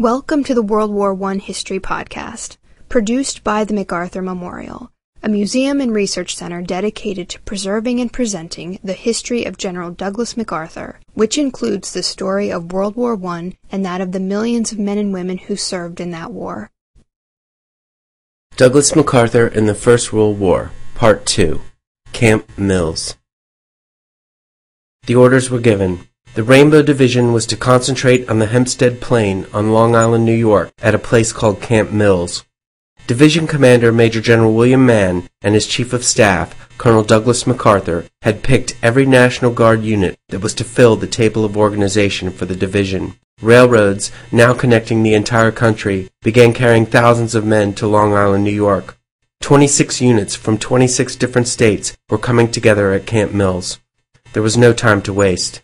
Welcome to the World War I History Podcast, produced by the MacArthur Memorial, a museum and research center dedicated to preserving and presenting the history of General Douglas MacArthur, which includes the story of World War I and that of the millions of men and women who served in that war. Douglas MacArthur in the First World War, Part 2 Camp Mills. The orders were given. The Rainbow Division was to concentrate on the Hempstead Plain on Long Island, New York, at a place called Camp Mills. Division Commander Major General William Mann and his Chief of Staff, Colonel Douglas MacArthur, had picked every National Guard unit that was to fill the table of organization for the division. Railroads, now connecting the entire country, began carrying thousands of men to Long Island, New York. Twenty-six units from twenty-six different states were coming together at Camp Mills. There was no time to waste.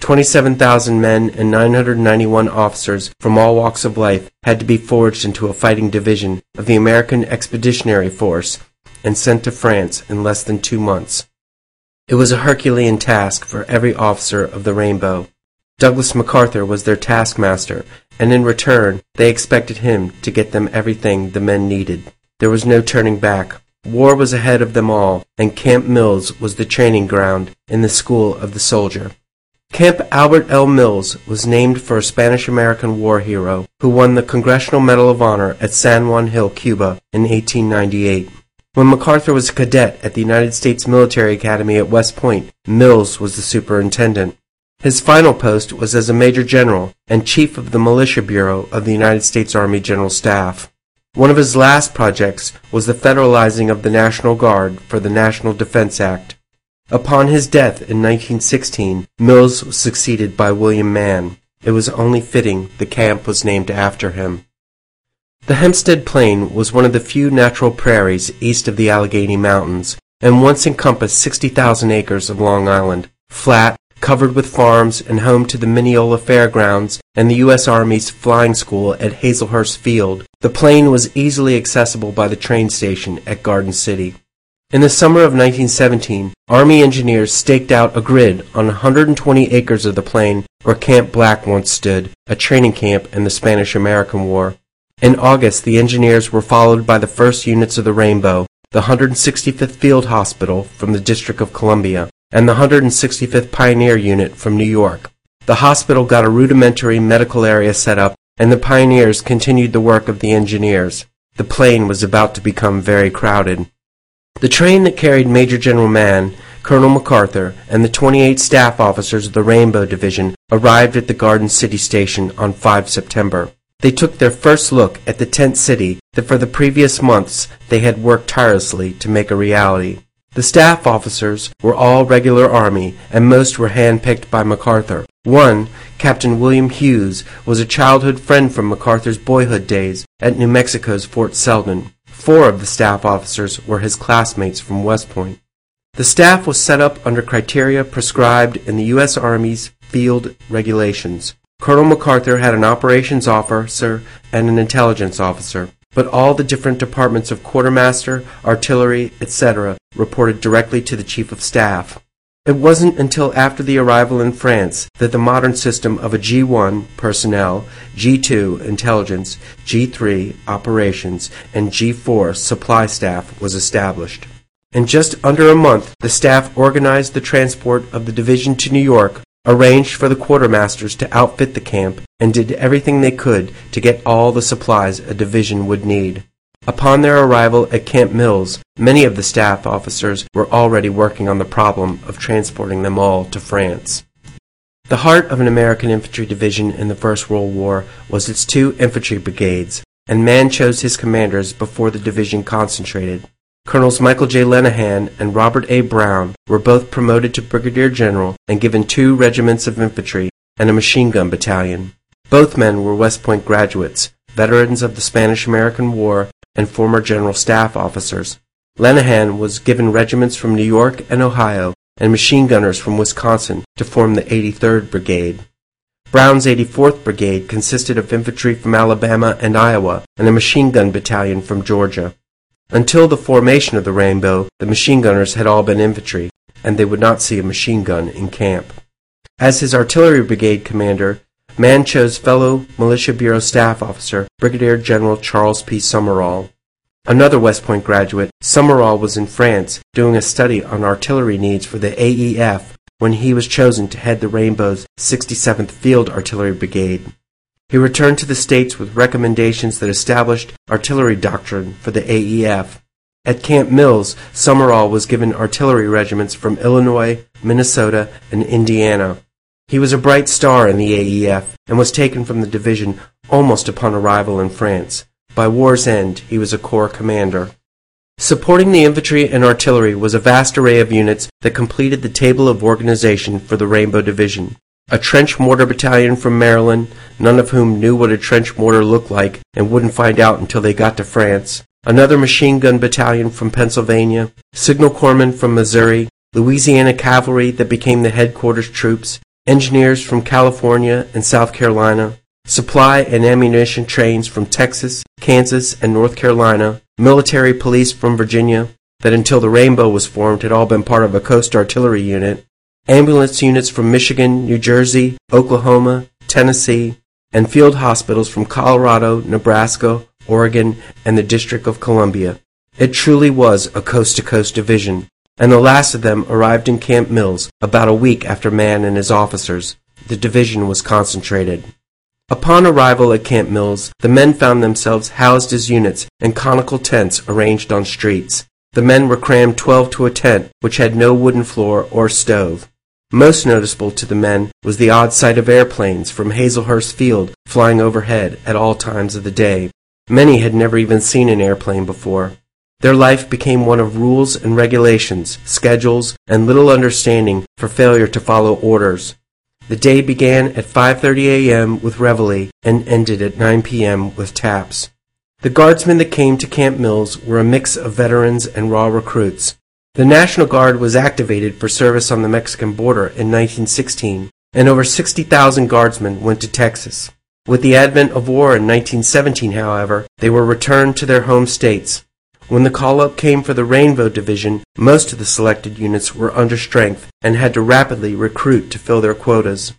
27,000 men and 991 officers from all walks of life had to be forged into a fighting division of the American Expeditionary Force and sent to France in less than two months. It was a Herculean task for every officer of the Rainbow. Douglas MacArthur was their taskmaster, and in return they expected him to get them everything the men needed. There was no turning back. War was ahead of them all, and Camp Mills was the training ground in the school of the soldier. Camp Albert L. Mills was named for a Spanish American war hero who won the Congressional Medal of Honor at San Juan Hill, Cuba in 1898. When MacArthur was a cadet at the United States Military Academy at West Point, Mills was the superintendent. His final post was as a major general and chief of the Militia Bureau of the United States Army General Staff. One of his last projects was the federalizing of the National Guard for the National Defense Act. Upon his death in 1916, Mills was succeeded by William Mann. It was only fitting the camp was named after him. The Hempstead Plain was one of the few natural prairies east of the Allegheny Mountains, and once encompassed 60,000 acres of Long Island, flat, covered with farms and home to the Mineola Fairgrounds and the U.S. Army's flying school at Hazelhurst Field, the plain was easily accessible by the train station at Garden City. In the summer of 1917, Army engineers staked out a grid on 120 acres of the plain where Camp Black once stood, a training camp in the Spanish-American War. In August, the engineers were followed by the first units of the Rainbow, the 165th Field Hospital from the District of Columbia, and the 165th Pioneer Unit from New York. The hospital got a rudimentary medical area set up, and the pioneers continued the work of the engineers. The plain was about to become very crowded. The train that carried Major General Mann, Colonel MacArthur, and the 28 staff officers of the Rainbow Division arrived at the Garden City Station on 5 September. They took their first look at the tent city that for the previous months they had worked tirelessly to make a reality. The staff officers were all regular Army, and most were hand-picked by MacArthur. One, Captain William Hughes, was a childhood friend from MacArthur's boyhood days at New Mexico's Fort Selden. Four of the staff officers were his classmates from West Point. The staff was set up under criteria prescribed in the U.S. Army's field regulations. Colonel MacArthur had an operations officer and an intelligence officer but all the different departments of quartermaster, artillery, etc., reported directly to the chief of staff. It wasn't until after the arrival in France that the modern system of a G1 personnel, G2 intelligence, G3 operations, and G4 supply staff was established. In just under a month, the staff organized the transport of the division to New York arranged for the quartermasters to outfit the camp, and did everything they could to get all the supplies a division would need. Upon their arrival at Camp Mills, many of the staff officers were already working on the problem of transporting them all to France. The heart of an American infantry division in the First World War was its two infantry brigades, and Mann chose his commanders before the division concentrated. Colonels Michael J. Lenihan and Robert A. Brown were both promoted to brigadier general and given two regiments of infantry and a machine gun battalion. Both men were West Point graduates, veterans of the Spanish-American War, and former general staff officers. Lenihan was given regiments from New York and Ohio and machine gunners from Wisconsin to form the 83rd Brigade. Brown's 84th Brigade consisted of infantry from Alabama and Iowa and a machine gun battalion from Georgia. Until the formation of the Rainbow, the machine gunners had all been infantry, and they would not see a machine gun in camp. As his artillery brigade commander, Mann chose fellow Militia Bureau staff officer Brigadier General Charles P. Summerall. Another West Point graduate, Summerall was in France doing a study on artillery needs for the AEF when he was chosen to head the Rainbow's 67th Field Artillery Brigade. He returned to the States with recommendations that established artillery doctrine for the AEF. At Camp Mills, Summerall was given artillery regiments from Illinois, Minnesota, and Indiana. He was a bright star in the AEF and was taken from the division almost upon arrival in France. By war's end, he was a corps commander. Supporting the infantry and artillery was a vast array of units that completed the table of organization for the Rainbow Division a trench mortar battalion from Maryland, none of whom knew what a trench mortar looked like and wouldn't find out until they got to France, another machine gun battalion from Pennsylvania, signal corpsmen from Missouri, Louisiana cavalry that became the headquarters troops, engineers from California and South Carolina, supply and ammunition trains from Texas, Kansas, and North Carolina, military police from Virginia, that until the Rainbow was formed had all been part of a coast artillery unit, ambulance units from Michigan, New Jersey, Oklahoma, Tennessee, and field hospitals from Colorado, Nebraska, Oregon, and the District of Columbia. It truly was a coast to coast division, and the last of them arrived in Camp Mills about a week after Mann and his officers. The division was concentrated. Upon arrival at Camp Mills, the men found themselves housed as units in conical tents arranged on streets. The men were crammed twelve to a tent, which had no wooden floor or stove. Most noticeable to the men was the odd sight of airplanes from Hazelhurst Field flying overhead at all times of the day. Many had never even seen an airplane before. Their life became one of rules and regulations, schedules, and little understanding for failure to follow orders. The day began at 5:30 a.m. with reveille and ended at 9 p.m. with taps. The guardsmen that came to Camp Mills were a mix of veterans and raw recruits. The National Guard was activated for service on the Mexican border in 1916, and over 60,000 guardsmen went to Texas. With the advent of war in 1917, however, they were returned to their home states. When the call up came for the Rainbow Division, most of the selected units were under strength and had to rapidly recruit to fill their quotas.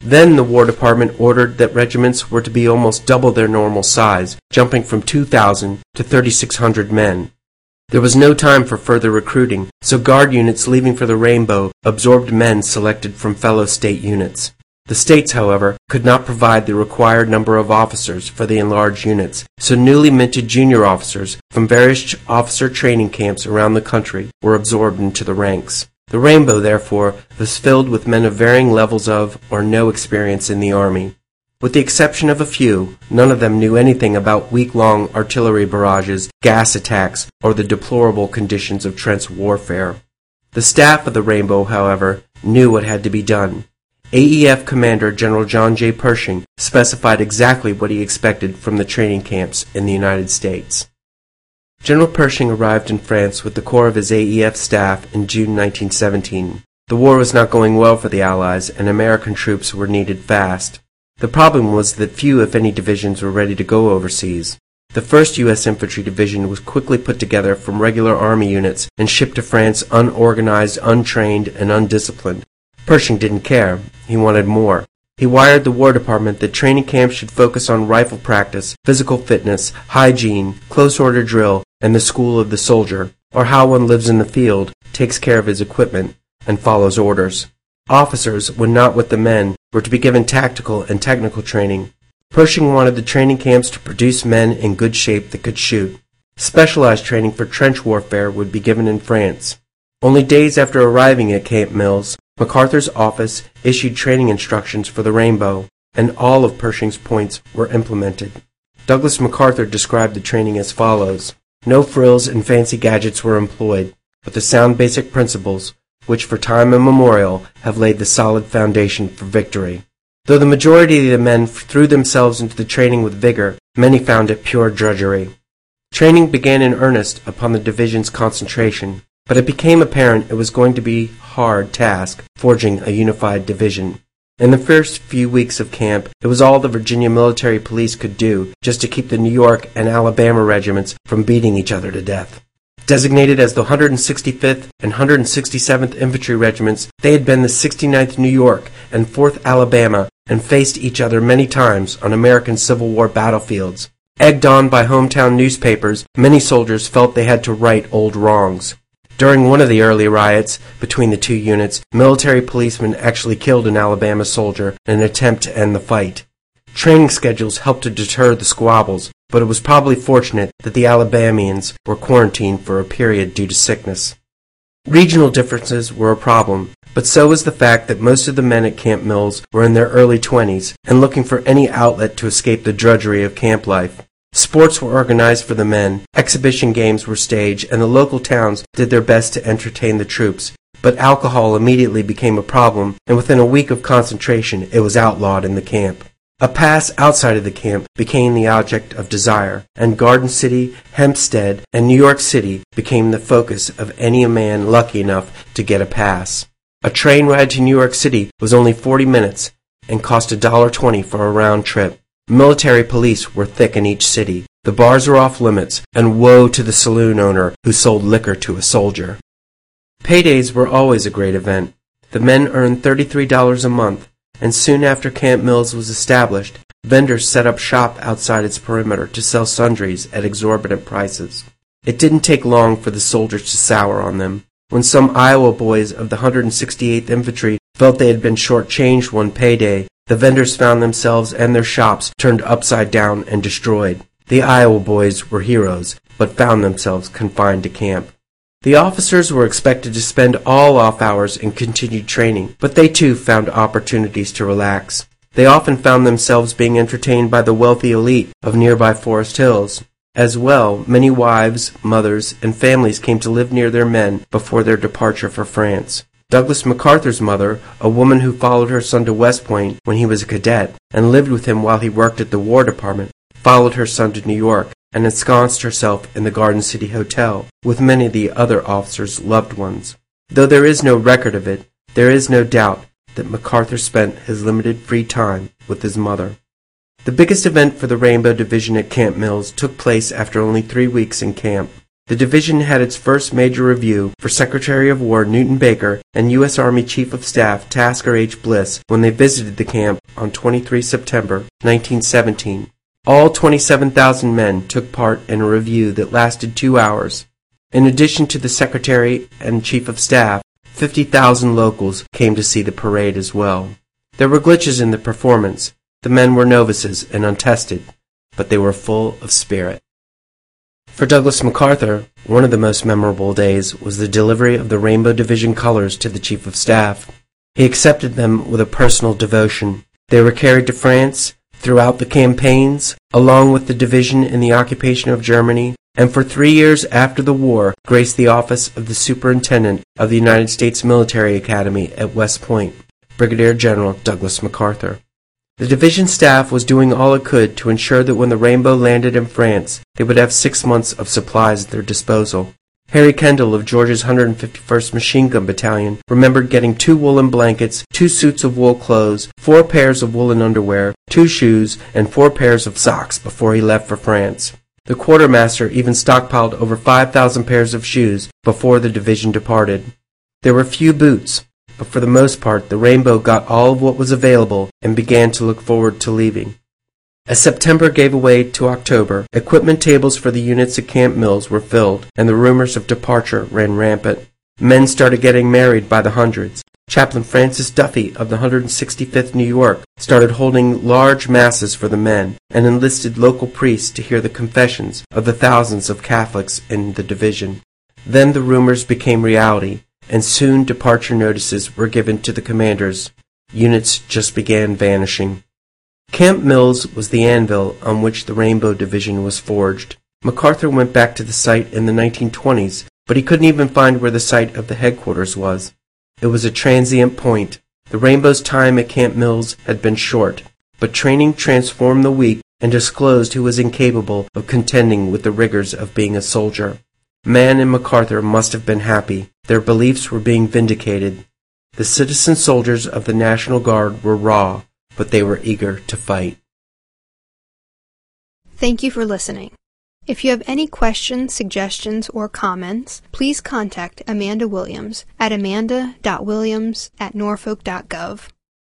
Then the War Department ordered that regiments were to be almost double their normal size, jumping from 2,000 to 3,600 men. There was no time for further recruiting, so Guard units leaving for the Rainbow absorbed men selected from fellow state units. The states, however, could not provide the required number of officers for the enlarged units, so newly minted junior officers from various officer training camps around the country were absorbed into the ranks. The Rainbow, therefore, was filled with men of varying levels of or no experience in the Army. With the exception of a few, none of them knew anything about week-long artillery barrages, gas attacks, or the deplorable conditions of trench warfare. The staff of the Rainbow, however, knew what had to be done. AEF Commander General John J. Pershing specified exactly what he expected from the training camps in the United States. General Pershing arrived in France with the core of his AEF staff in June 1917. The war was not going well for the Allies, and American troops were needed fast. The problem was that few, if any, divisions were ready to go overseas. The 1st U.S. Infantry Division was quickly put together from regular Army units and shipped to France unorganized, untrained, and undisciplined. Pershing didn't care. He wanted more. He wired the War Department that training camps should focus on rifle practice, physical fitness, hygiene, close order drill, and the school of the soldier, or how one lives in the field, takes care of his equipment, and follows orders. Officers, when not with the men, were to be given tactical and technical training. Pershing wanted the training camps to produce men in good shape that could shoot. Specialized training for trench warfare would be given in France. Only days after arriving at Camp Mills, MacArthur's office issued training instructions for the Rainbow, and all of Pershing's points were implemented. Douglas MacArthur described the training as follows. No frills and fancy gadgets were employed, but the sound basic principles which for time immemorial have laid the solid foundation for victory. Though the majority of the men threw themselves into the training with vigor, many found it pure drudgery. Training began in earnest upon the division's concentration, but it became apparent it was going to be hard task forging a unified division. In the first few weeks of camp, it was all the Virginia military police could do just to keep the New York and Alabama regiments from beating each other to death. Designated as the 165th and 167th Infantry Regiments, they had been the 69th New York and 4th Alabama and faced each other many times on American Civil War battlefields. Egged on by hometown newspapers, many soldiers felt they had to right old wrongs. During one of the early riots between the two units, military policemen actually killed an Alabama soldier in an attempt to end the fight. Training schedules helped to deter the squabbles, but it was probably fortunate that the Alabamians were quarantined for a period due to sickness. Regional differences were a problem, but so was the fact that most of the men at Camp Mills were in their early twenties and looking for any outlet to escape the drudgery of camp life. Sports were organized for the men, exhibition games were staged, and the local towns did their best to entertain the troops. But alcohol immediately became a problem, and within a week of concentration it was outlawed in the camp. A pass outside of the camp became the object of desire, and Garden City, Hempstead, and New York City became the focus of any man lucky enough to get a pass. A train ride to New York City was only 40 minutes and cost $1.20 for a round trip. Military police were thick in each city. The bars were off limits, and woe to the saloon owner who sold liquor to a soldier. Paydays were always a great event. The men earned $33 a month, and soon after Camp Mills was established, vendors set up shop outside its perimeter to sell sundries at exorbitant prices. It didn't take long for the soldiers to sour on them. When some Iowa boys of the 168th Infantry felt they had been short-changed one payday, the vendors found themselves and their shops turned upside down and destroyed. The Iowa boys were heroes, but found themselves confined to camp. The officers were expected to spend all off hours in continued training, but they too found opportunities to relax. They often found themselves being entertained by the wealthy elite of nearby Forest Hills. As well, many wives, mothers, and families came to live near their men before their departure for France. Douglas MacArthur's mother, a woman who followed her son to West Point when he was a cadet and lived with him while he worked at the War Department, followed her son to New York and ensconced herself in the Garden City Hotel with many of the other officers' loved ones. Though there is no record of it, there is no doubt that MacArthur spent his limited free time with his mother. The biggest event for the Rainbow Division at Camp Mills took place after only three weeks in camp. The division had its first major review for Secretary of War Newton Baker and U.S. Army Chief of Staff Tasker H. Bliss when they visited the camp on 23 September 1917. All 27,000 men took part in a review that lasted two hours. In addition to the Secretary and Chief of Staff, 50,000 locals came to see the parade as well. There were glitches in the performance. The men were novices and untested, but they were full of spirit. For Douglas MacArthur, one of the most memorable days was the delivery of the Rainbow Division colors to the Chief of Staff. He accepted them with a personal devotion. They were carried to France throughout the campaigns, along with the division in the occupation of Germany, and for three years after the war graced the office of the Superintendent of the United States Military Academy at West Point, Brigadier General Douglas MacArthur. The division staff was doing all it could to ensure that when the Rainbow landed in France, they would have six months of supplies at their disposal. Harry Kendall of Georgia's 151st Machine Gun Battalion remembered getting two woolen blankets, two suits of wool clothes, four pairs of woolen underwear, two shoes, and four pairs of socks before he left for France. The quartermaster even stockpiled over 5,000 pairs of shoes before the division departed. There were few boots, but for the most part the Rainbow got all of what was available and began to look forward to leaving. As September gave way to October, equipment tables for the units at Camp Mills were filled, and the rumors of departure ran rampant. Men started getting married by the hundreds. Chaplain Francis Duffy of the 165th New York started holding large masses for the men and enlisted local priests to hear the confessions of the thousands of Catholics in the division. Then the rumors became reality, and soon departure notices were given to the commanders. Units just began vanishing. Camp Mills was the anvil on which the Rainbow Division was forged. MacArthur went back to the site in the 1920s, but he couldn't even find where the site of the headquarters was. It was a transient point. The Rainbow's time at Camp Mills had been short, but training transformed the weak and disclosed who was incapable of contending with the rigors of being a soldier. Mann and MacArthur must have been happy. Their beliefs were being vindicated. The citizen soldiers of the National Guard were raw, but they were eager to fight. Thank you for listening. If you have any questions, suggestions, or comments, please contact Amanda Williams at amanda.williams at norfolk.gov.